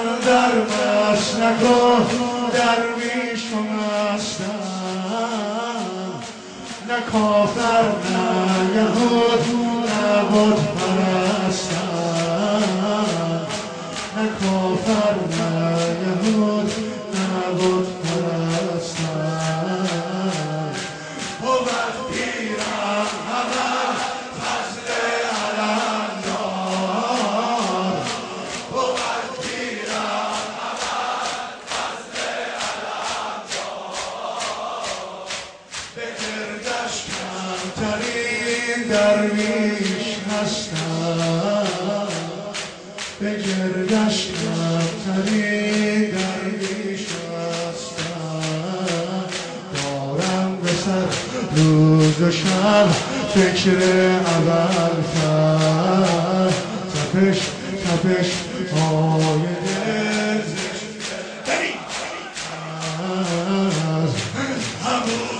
من در مست نکن درویش و مستم نه. کافر نه یهود نه بود پرستم نه کافر نه یهود. درویش هستم. به گردش کمترین درویش هستم. دارم به سر روز و شب فکر اول کرد. تپش تپش های دل. از همون